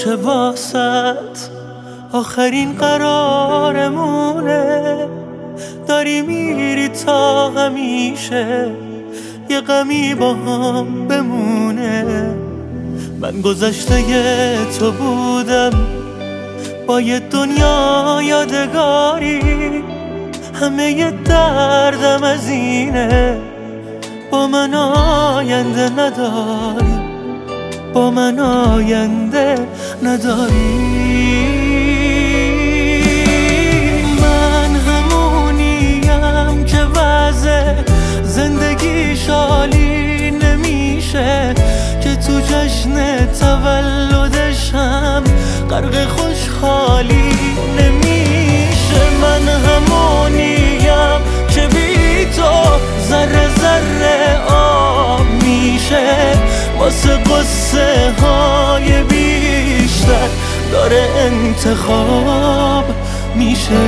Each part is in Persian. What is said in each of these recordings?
میشه واسط؟ آخرین قرارمونه. داری میری تا همیشه یه غمی با هم بمونه. من گذشته تو بودم. با یه دنیا یادگاری. همه یه دردم از اینه. با من آینده نداری. با من آینده نداری. زندگی شالی نمیشه که تو جشن تولدشم غرق خوشحالی نمیشه. من همونیم که بی تو ذره ذره آب میشه. واسه قصه های بیشتر داره انتخاب میشه.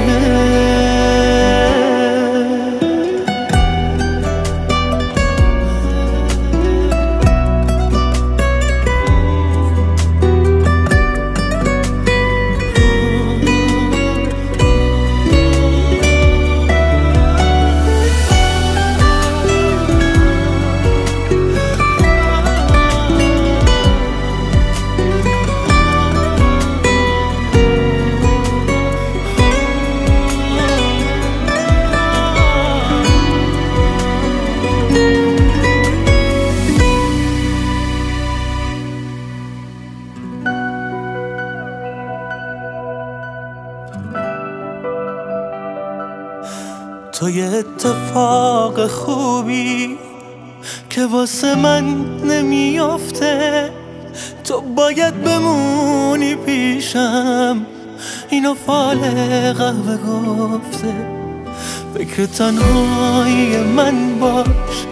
خوبی که واسه من نمیافته. تو باید بمونی پیشم. اینو فال قهوه گفته. فکر تنهایی من باش.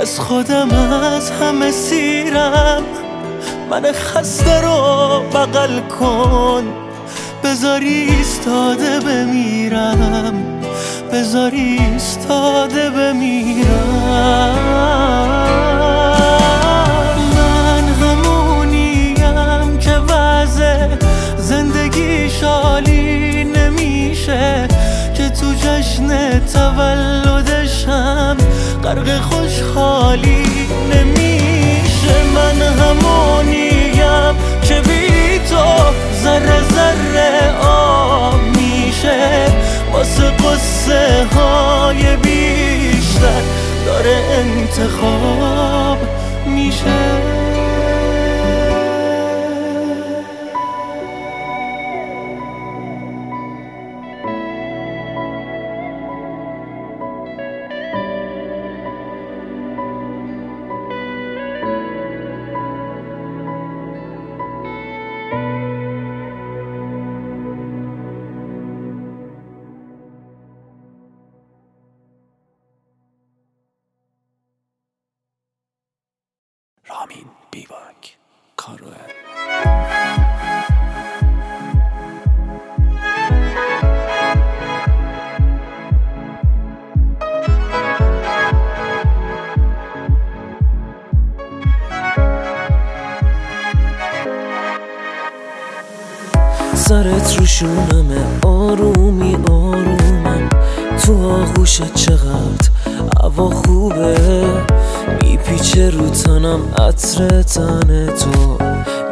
از خودم از همه سیرم. من خسته رو بغل کن. بذاری ایستاده بمیرم. بذاری ایستاده بمیرم. من همونیم که وضع زندگی شالی نمیشه که تو جشن تولدشم غرق خوشحالی نمیشه. من همونیم که بی تو ذره واسه قصه های بیشتر داره انتخاب میشه. سرت رو شونمه آرومی آرومم. تو آغوشت چقدر هوا خوبه؟ میپیچه رو تنم عطر تن تو.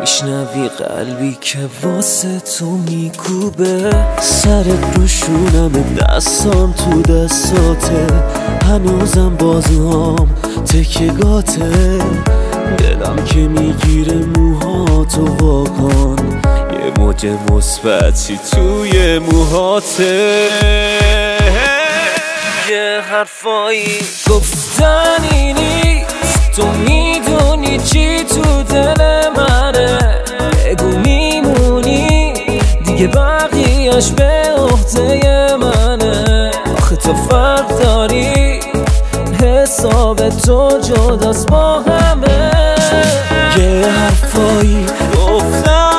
میشنوی قلبی که واسه تو میکوبه. سرت رو شونمه دستام تو دستاته. هنوزم بازوام تکگاته دلم که می‌گیره موهاتو واکن. موج مثبتی توی موهاته؟ یه حرفایی گفتنی نیست. تو می‌دونی چی تو دل منه. بگو میمونی دیگه بقیهش به عهده منه. آخه تو فرق داری؟ حساب تو جداست با همه. یه حرفایی گفتنی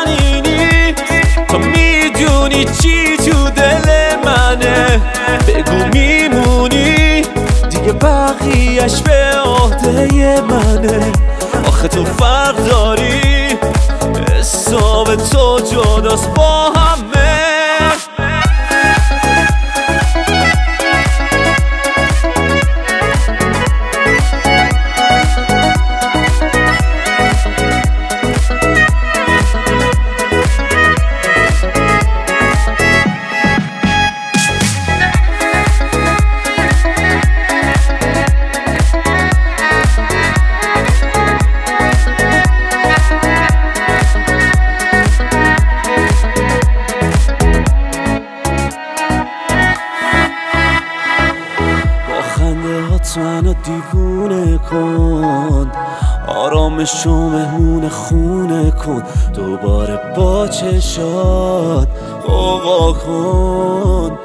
می‌دونی چی تو دل منه؟ بگو میمونی؟ دیگه بقیهش به عهده منه. آخه تو فرق داری؟ حساب تو جداست. با همه آرامش و مهمون خونه کن. دوباره با چشات قوقا کن.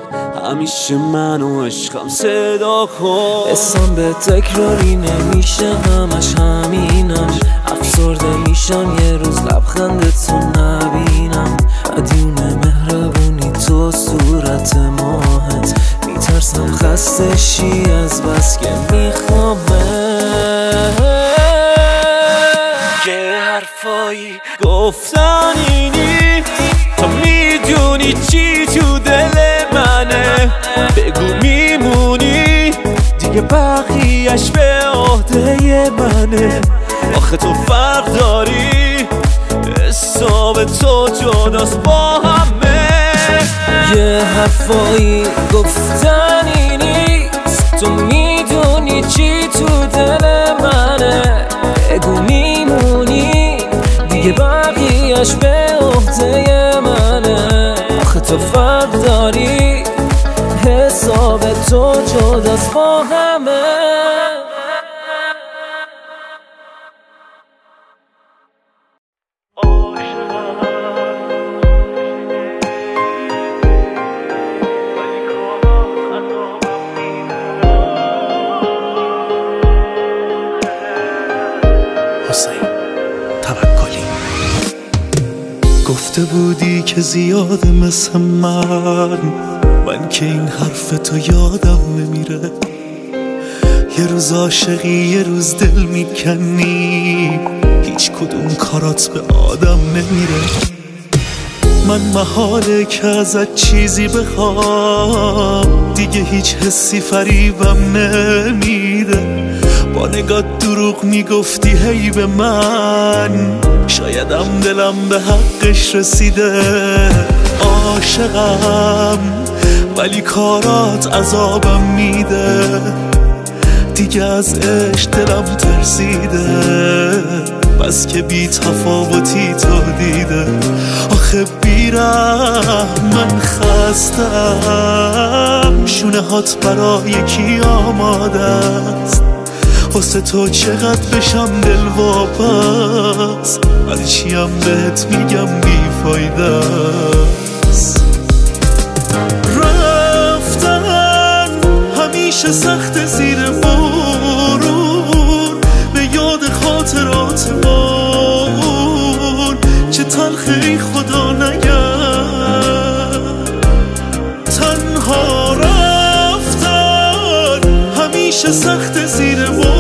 همیشه منو عشقم صدا کن. اسم به تکراری نمیشه همش همینم. افسرده میشم یه روز لبخند تو نبینم. مدیون مهربونی تو صورت ماهت. میترسم خسته شی از بس که میخوامه یه حرفایی گفتنی نیست. تو می‌دونی چی تو دل منه. بگو میمونی. دیگه بقیهش به عهده منه. آخه تو فرق داری. حساب تو جداست با همه. یه حرفایی گفتنی نیست. تو می‌دونی چی تو دل بقیهش به عهده منه. آخه تو فرق داری؟ حساب تو جداست با همه. که زیاده مثل من. من که این حرف تو یادم نمیره. یه روز عاشقی یه روز دل می‌کنی. هیچ کدوم کارات به آدم نمیره. من محاله که ازت چیزی بخوام. دیگه هیچ حسی فریبم نمیده. با نگاه دروغ می‌گفتی هی به من. شایدم دلم به حقش رسیده. عاشقم ولی کارات عذابم میده. دیگه از عشق دلم ترسیده. بس که بی تفاوتی تو دیده. آخه بیرم من خستم. شونه هات برای کی آماده است؟ واسه تو چقدر بشم دل واپس؟ ولی چیم بهت میگم بیفایده است. رفتن همیشه سخت زیر بارون به یاد خاطرات ما اون چه تلخی خدا نگرد تنها رفتن همیشه سخت زیر بارون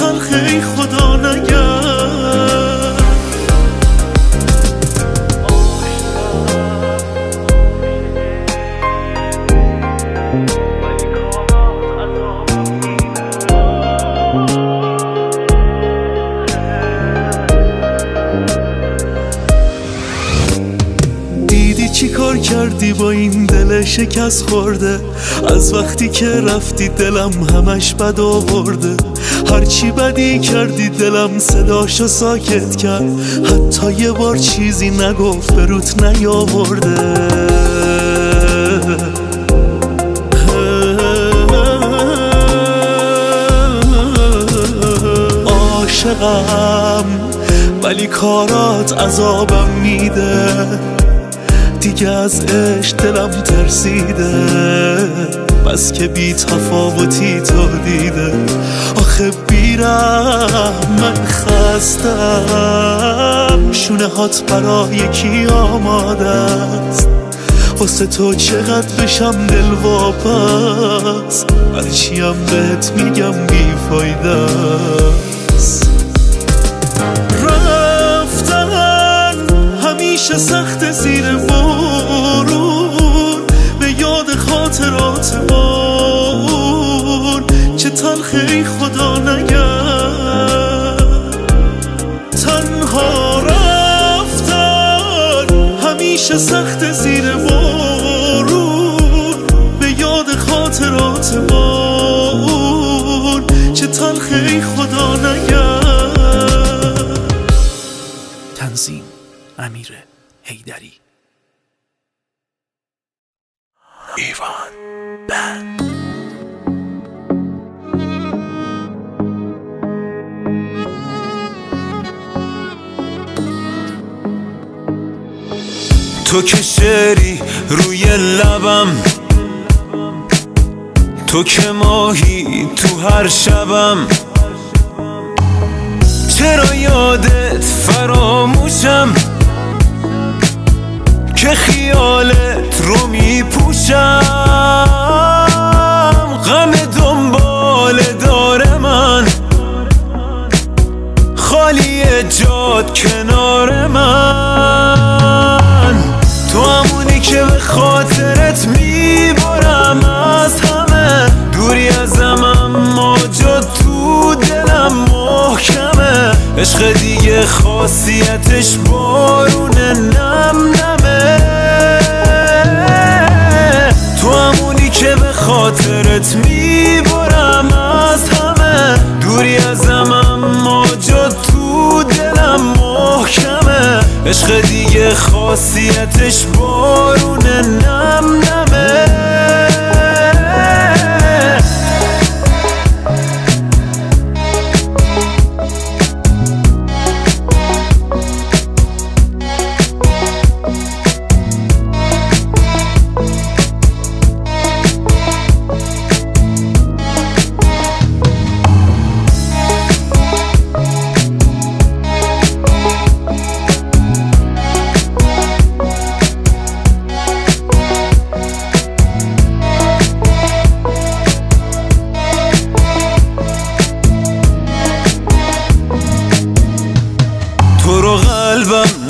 اون چه این دل شکست خورده. از وقتی که رفتی دلم همش بد آورده. هرچی بدی کردی دلم صداشو ساکت کرد. حتی یه بار چیزی نگفت به روت نیاورده. عاشقم ولی کارات عذابم میده. دیگه از عشق دلم ترسیده بس که بی تفاوتی تو دیده. آخه بیرم من خستم شونه هات برای کی آماده است. واسه تو چقدر بشم دل واپس هرچیم بهت میگم بیفایده رفتن همیشه سخت زیر خدا نگرد تنها رفتن همیشه سخت زیر بارون به یاد خاطرات ما چه تلخی خدا نگرد تنظیم امیر هیدری ایوان بند تو که شعری روی لبم تو که ماهی تو هر شبم. چرا یادت فراموشم؟ که خیالت رو میپوشم. غم دنبال داره من. خالی جاد کنار عشق دیگه خاصیتش بارون نم نمه. تو همونی که به خاطرت می‌برم از همه. دوری ازم اما جا تو دلم محکمه. عشق دیگه خاصیتش بارون نم نمه.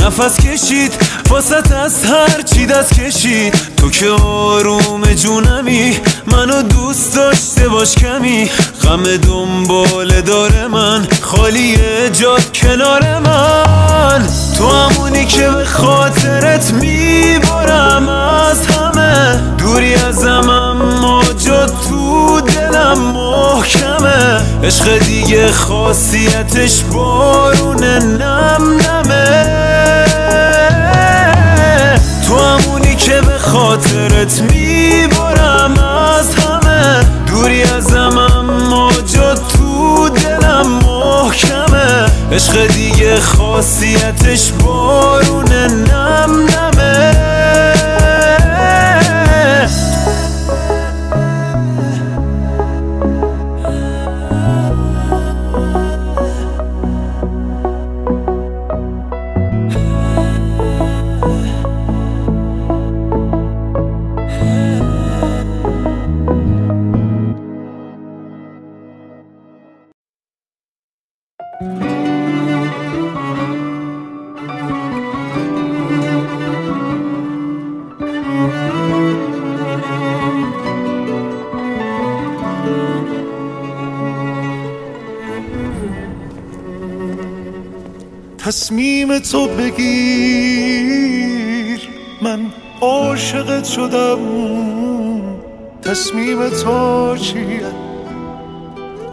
نفس کشید واسط از هر چی دست کشید. تو که آروم جونمی منو دوست داشته باش کمی. غم دنبال داره من خالی جاد کنار من. تو همونی که به خاطرت می‌برم از همه دوری ازم اما جا تو دلم محکمه. عشق دیگه خاصیتش بارون نم نمه. خاطرت می‌برم از همه. دوری ازم اما جا تو دلم محکمه. عشق دیگه خاصیتش بارون نم. تصمیم تو بگیر. من عاشقت شدم. تصمیم تو چیه؟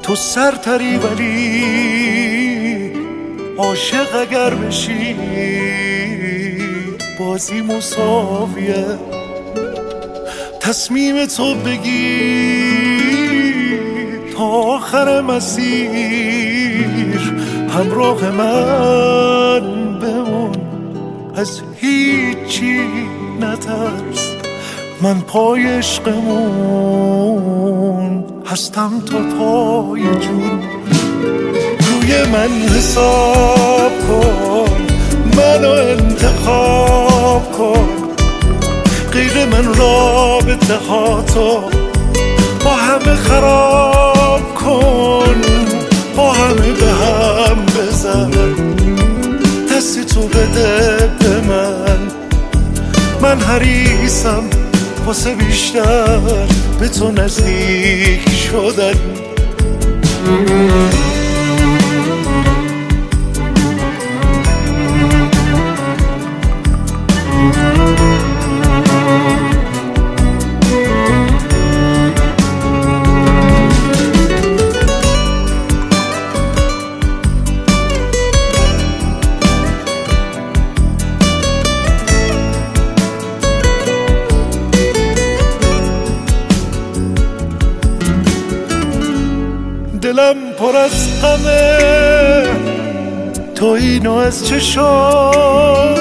تو سرتری ولی عاشق اگر بشی بازی مساویه. تصمیم تو بگیر تا آخر مسیر. همراه من. از هیچی نترس. من پای عشقمون هستم تا پای جون. روی من حساب کن منو انتخاب کن. غیر من من رابطه ها تو با همه خراب کن با همه به هم بزن. دستی تو بده به من؟ من حریصم واسه بیشتر به تو نزدیک شدن. دلم پر از غمه. تو اینو از چشام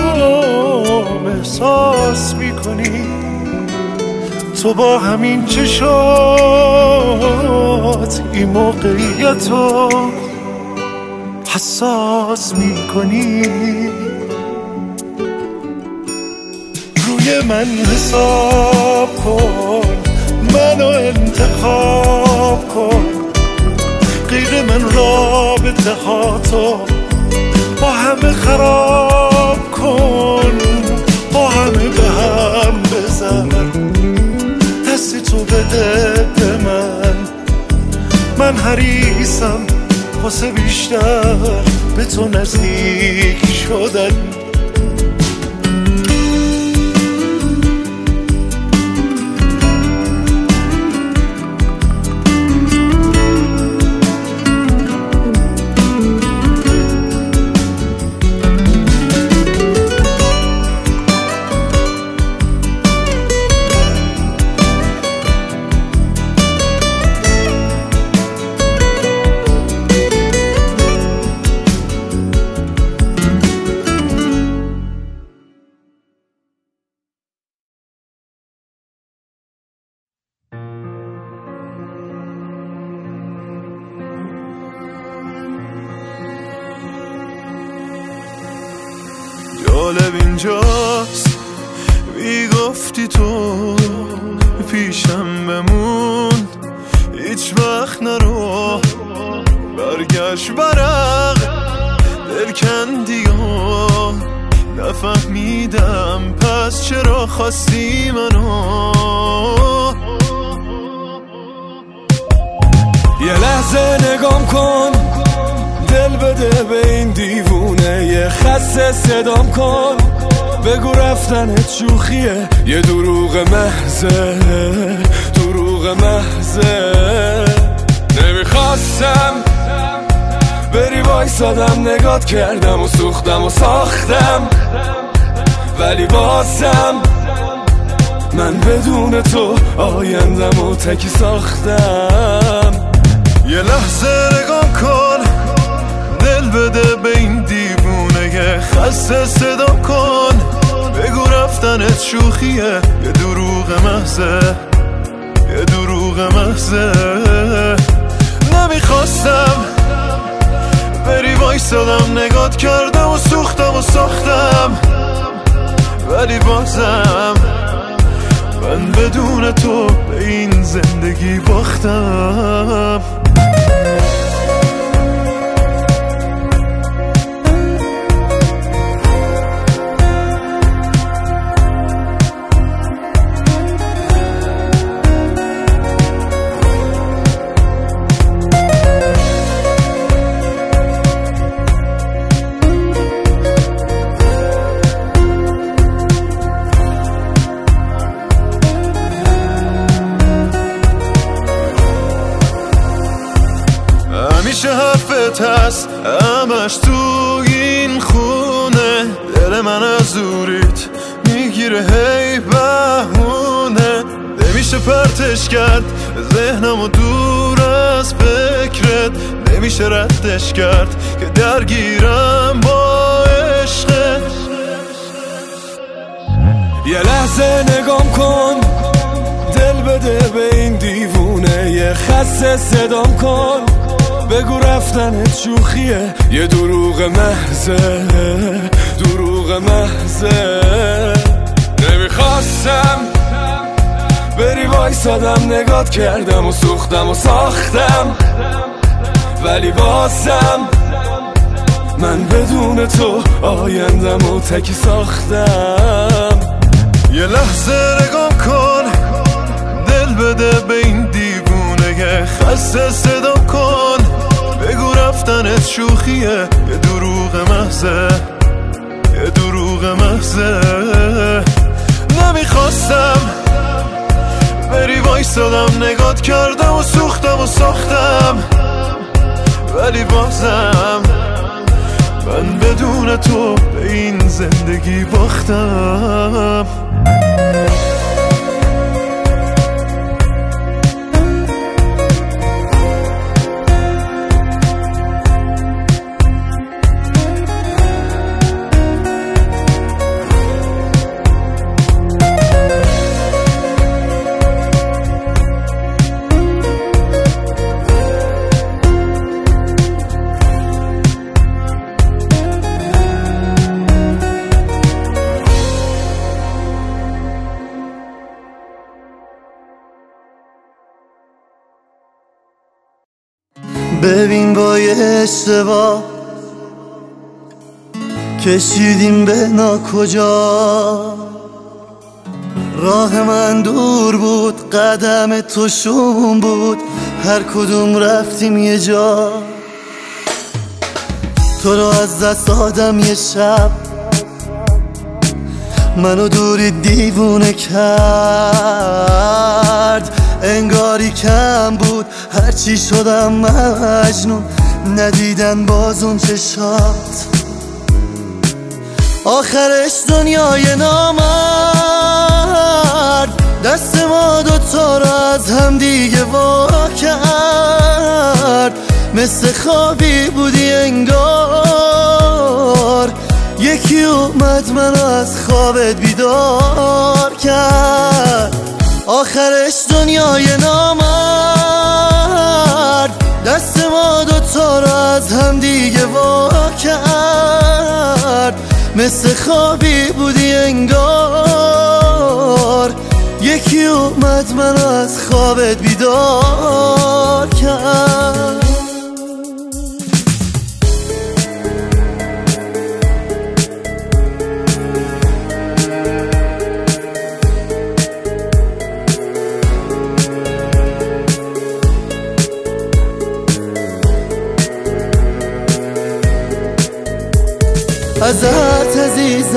احساس می‌کنی. تو با همین چشات این موقعیت رو حساس می‌کنی. روی من حساب کن منو انتخاب کن. غیر من رابطه ها تو با همه خراب کن با همه به هم بزن. دستی تو بده به من من حریصم واسه بیشتر به تو نزدیک شدن. محضه دروغ محضه. نمی‌خواستم بری وایسادم نگات کردم و سوختم و ساختم. ولی بازم من بدون تو آیندم و تکی ساختم. یه لحظه نگام کن دل بده به این دیوونه. خسته صدا کن. بگو رفتنت شوخیه. یه دروغ محضه. یه دروغ محضه. نمی‌خواستم بری وایسادم نگات کردم و سوختم و ساختم. ولی بازم من بدون تو به این زندگی باختم. هست. همش تو این خونه. دل من از دوریت می‌گیره. هی بهونه. نمیشه پرتش کرد. ذهنم و دور از فکرت. نمیشه ردش کرد که درگیرم با عشقت. یه لحظه نگام کن. دل بده به این دیوونه. یه خسته صدام کن. بگو رفتنت شوخیه. یه دروغ محضه دروغ محضه. نمی‌خواستم بری وایسادم نگات کردم و سوختم و ساختم. ولی بازم من بدون تو آیندم و تکی ساختم. یه لحظه نگاه کن دل بده به این دیوونه. خسته صدا رفتنت شوخیه. یه دروغ محضه. یه دروغ محضه. نمی‌خواستم بری وایستادم نگات کردم و سوختم و ساختم. ولی بازم من بدون تو به این زندگی باختم. ببین با یه اشتباه کشیدیم به کجا راه من دور بود قدم تو شوم بود هر کدوم رفتیم یه جا. تو رو از دست آدم یه شب منو دوری دیوونه کرد. انگاری کم بود. هرچی شدم مجنون. ندیدن باز اون چشات. آخرش دنیای نامرد. دست ما دوتا رو از هم دیگه وا کرد. مثل خوابی بودی انگار. یکی اومد منو از خوابت بیدار کرد. آخرش دنیای نامرد. دست ما دوتا رو از هم دیگه وا کرد. مثل خوابی بودی انگار. یکی اومد منو از خوابت بیدار کرد.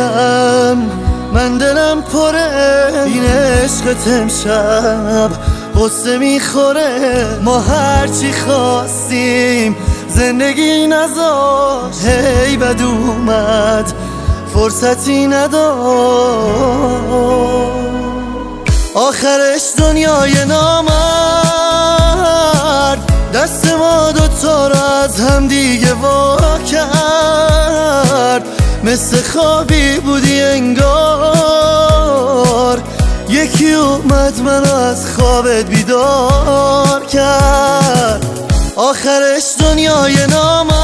عزیزم من دلم پره. این عشق امشب قصه می‌خوره. ما هرچی خواستیم زندگی نذاشت هی بد اومد فرصتی نداشت. آخرش دنیای نامرد. دست ما دوتا رو از هم دیگه وا کرد. مثل خوابی بودی انگار. یکی اومد منو از خوابت بیدار کرد. آخرش دنیای نامرد.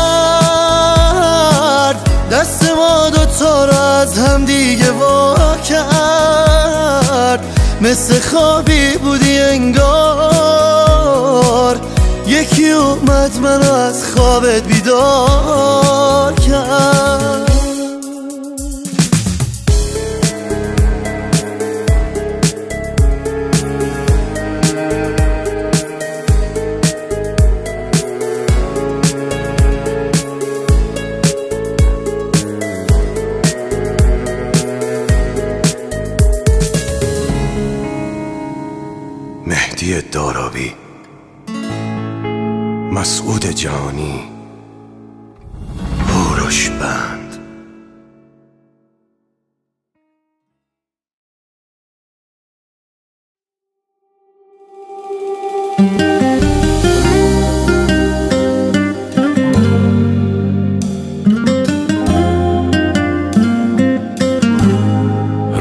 دست ما دوتا رو از هم دیگه وا کرد. مثل خوابی بودی انگار. یکی اومد منو از خوابت بیدار کرد. مسعود جانی. هوروش بند.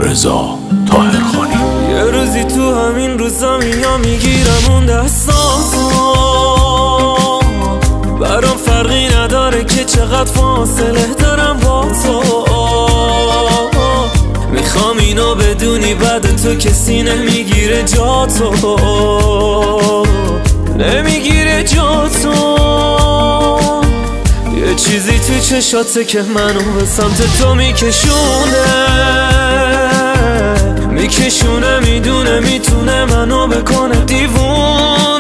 رضا تاهرخانی یه روزی تو همین روزا میام می‌گیرم اون دستاتو چقدر فاصله دارم با تو. می‌خوام اینو بدون بدونی بعد تو کسی نمی‌گیره جا تو. نمی‌گیره جا تو. یه چیزی تو چشاته که منو به سمت تو میکشونه. میکشونه می‌دونه می‌تونه منو بکنه دیوونه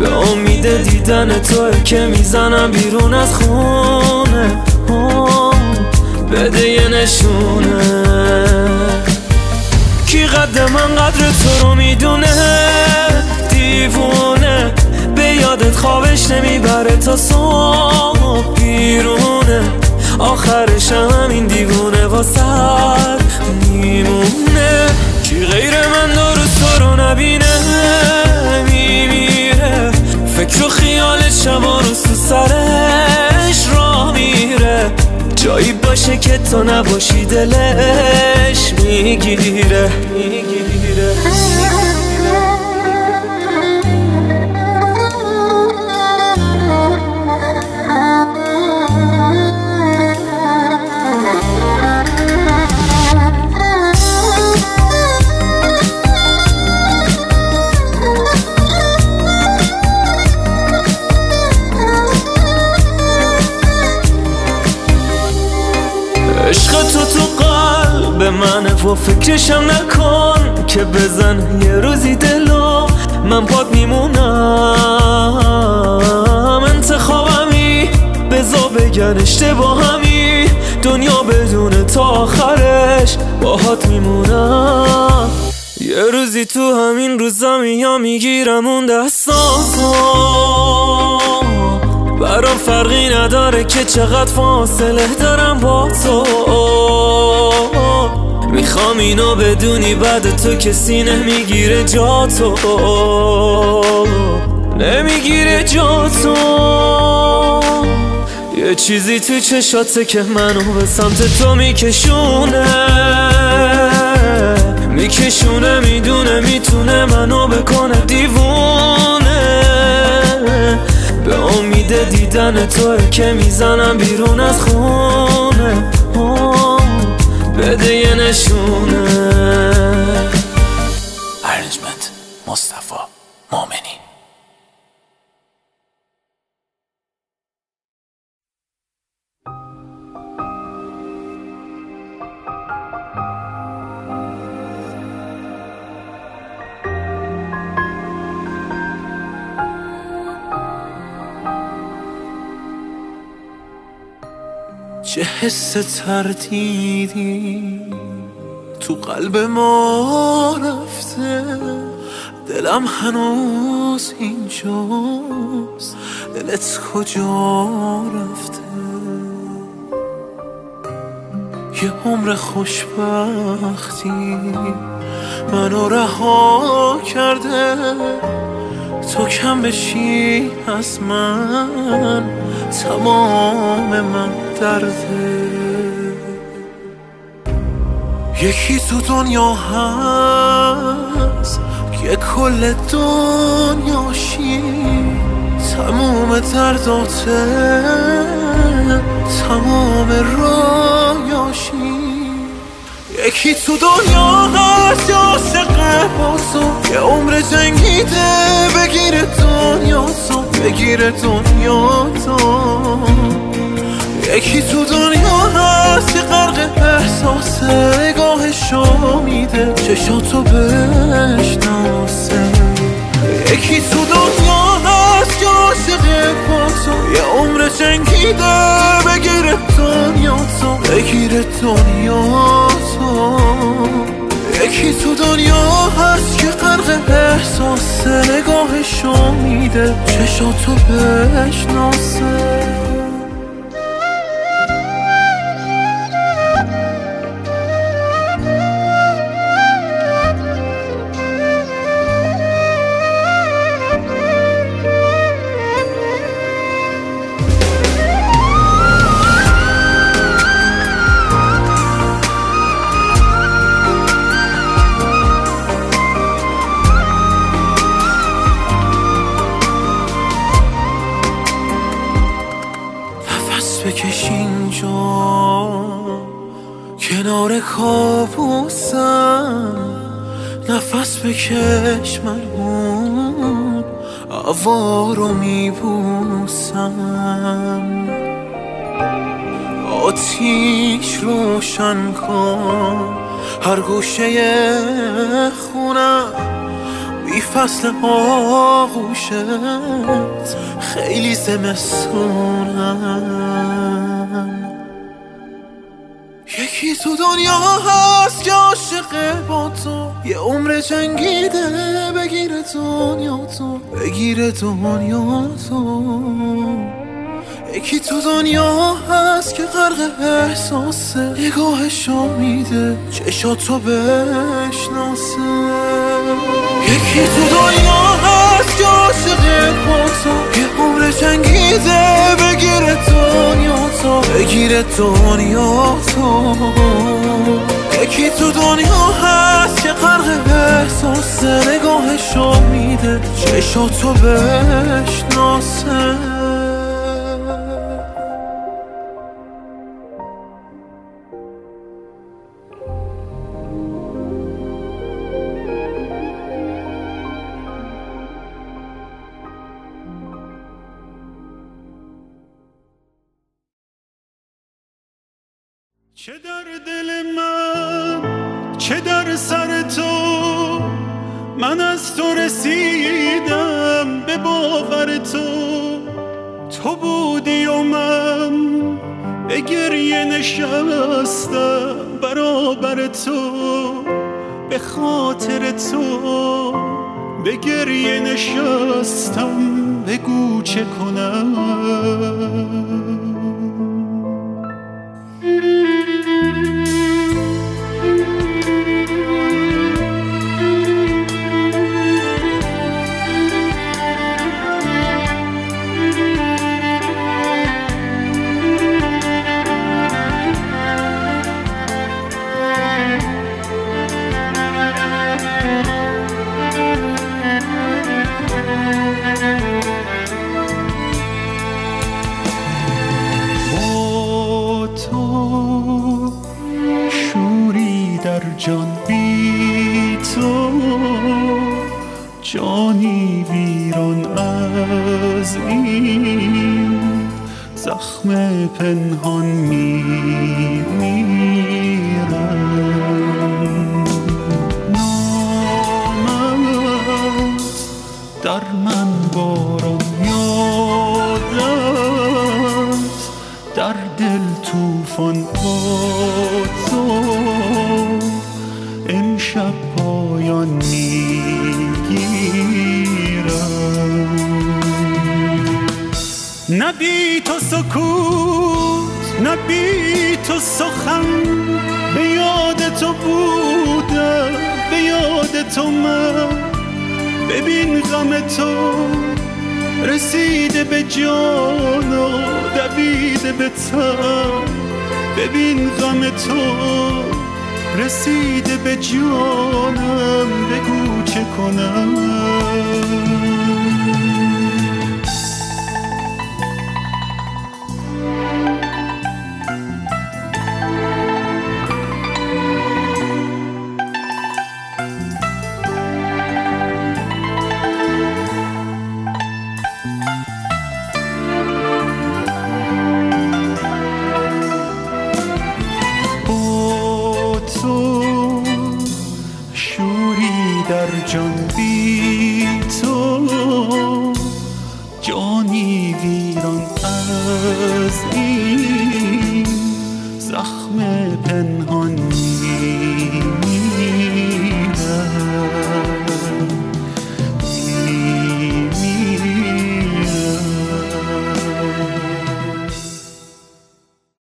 به امید دیدن توه که می‌زنم بیرون از خونه. بده یه نشونه. کی قد من قدر تو رو می‌دونه؟ دیوونه. به یادت خوابش نمی‌بره تا صبح بیرونه. آخرش هم این دیوونه واسه میمونه. کی غیر من دارو تو رو نبینه؟ فکر و خیال شبا رو تو سرش را میره. جایی باشه که تو نباشی دلش می‌گیره. منه و فکرشم نکن که بزن یه روزی دلو. من پاک میمونم. انتخابمی بزا بگن اشتباهمی. دنیا بدون تا آخرش باهات میمونم. یه روزی تو همین روزا میام می‌گیرم اون دستاتو برام فرقی نداره که چقدر فاصله دارم با تو. می‌خوام اینو بدونی بعد تو کسی نمی‌گیره جا تو. نمی‌گیره جا تو. یه چیزی تو چشاته که منو به سمت تو میکشونه. میکشونه می‌دونه می‌تونه منو بکنه دیوونه. به امید دیدن توه که می‌زنم بیرون از خونه. بده یه نشونه. چه حس تردیدی؟ تو قلب ما رفته. دلم هنوز اینجاست. دلت کجا رفته؟ یه عمر خوشبختی منو رها کرده. تو کم بشی از من تمام من. درده یکی تو دنیا هست که کل دنیاشی تمام درداته تمام رایاشی. یکی تو دنیا هست عاشق بازو. یه عمر جنگیده بگیره دنیا تو. بگیره دنیا تو. یکی تو دنیا هست که غرق احساس نگاهشو میده. چشاتو بشناسه یکی تو دنیا هست که عاشق بازو یه عمر جنگیده بگیره دنیا تو بگیره دنیا تو یکی تو دنیا هست که غرق احساس نگاهشو میده. چشاتو بشناسه بکش مرمون هوا رو میبوسم. آتیش روشن کن هر گوشه خونم بی فصل آغوشت خیلی زمستونم. یکی تو دنیا هست که عاشقه با تو. یه عمر جنگیده بگیره دنیا تو. بگیره دنیا تو. یکی تو دنیا هست که غرق احساسه. نگاهشو میده چشاتو بشناسه. یکی تو دنیا هست که عاشق با تو. یه عمر جنگیده بگیره دنیا تو بگیره دنیا تو. یکی تو دنیا هست که غرق احساسه نگاهشو میده. چشاتو بشناسه. تو به خاطر تو به گریه نشستم بگو چه کنم. sleep and رسیده به جان و دویده به تن. ببین غم تو رسیده به جانم بگو چه کنم.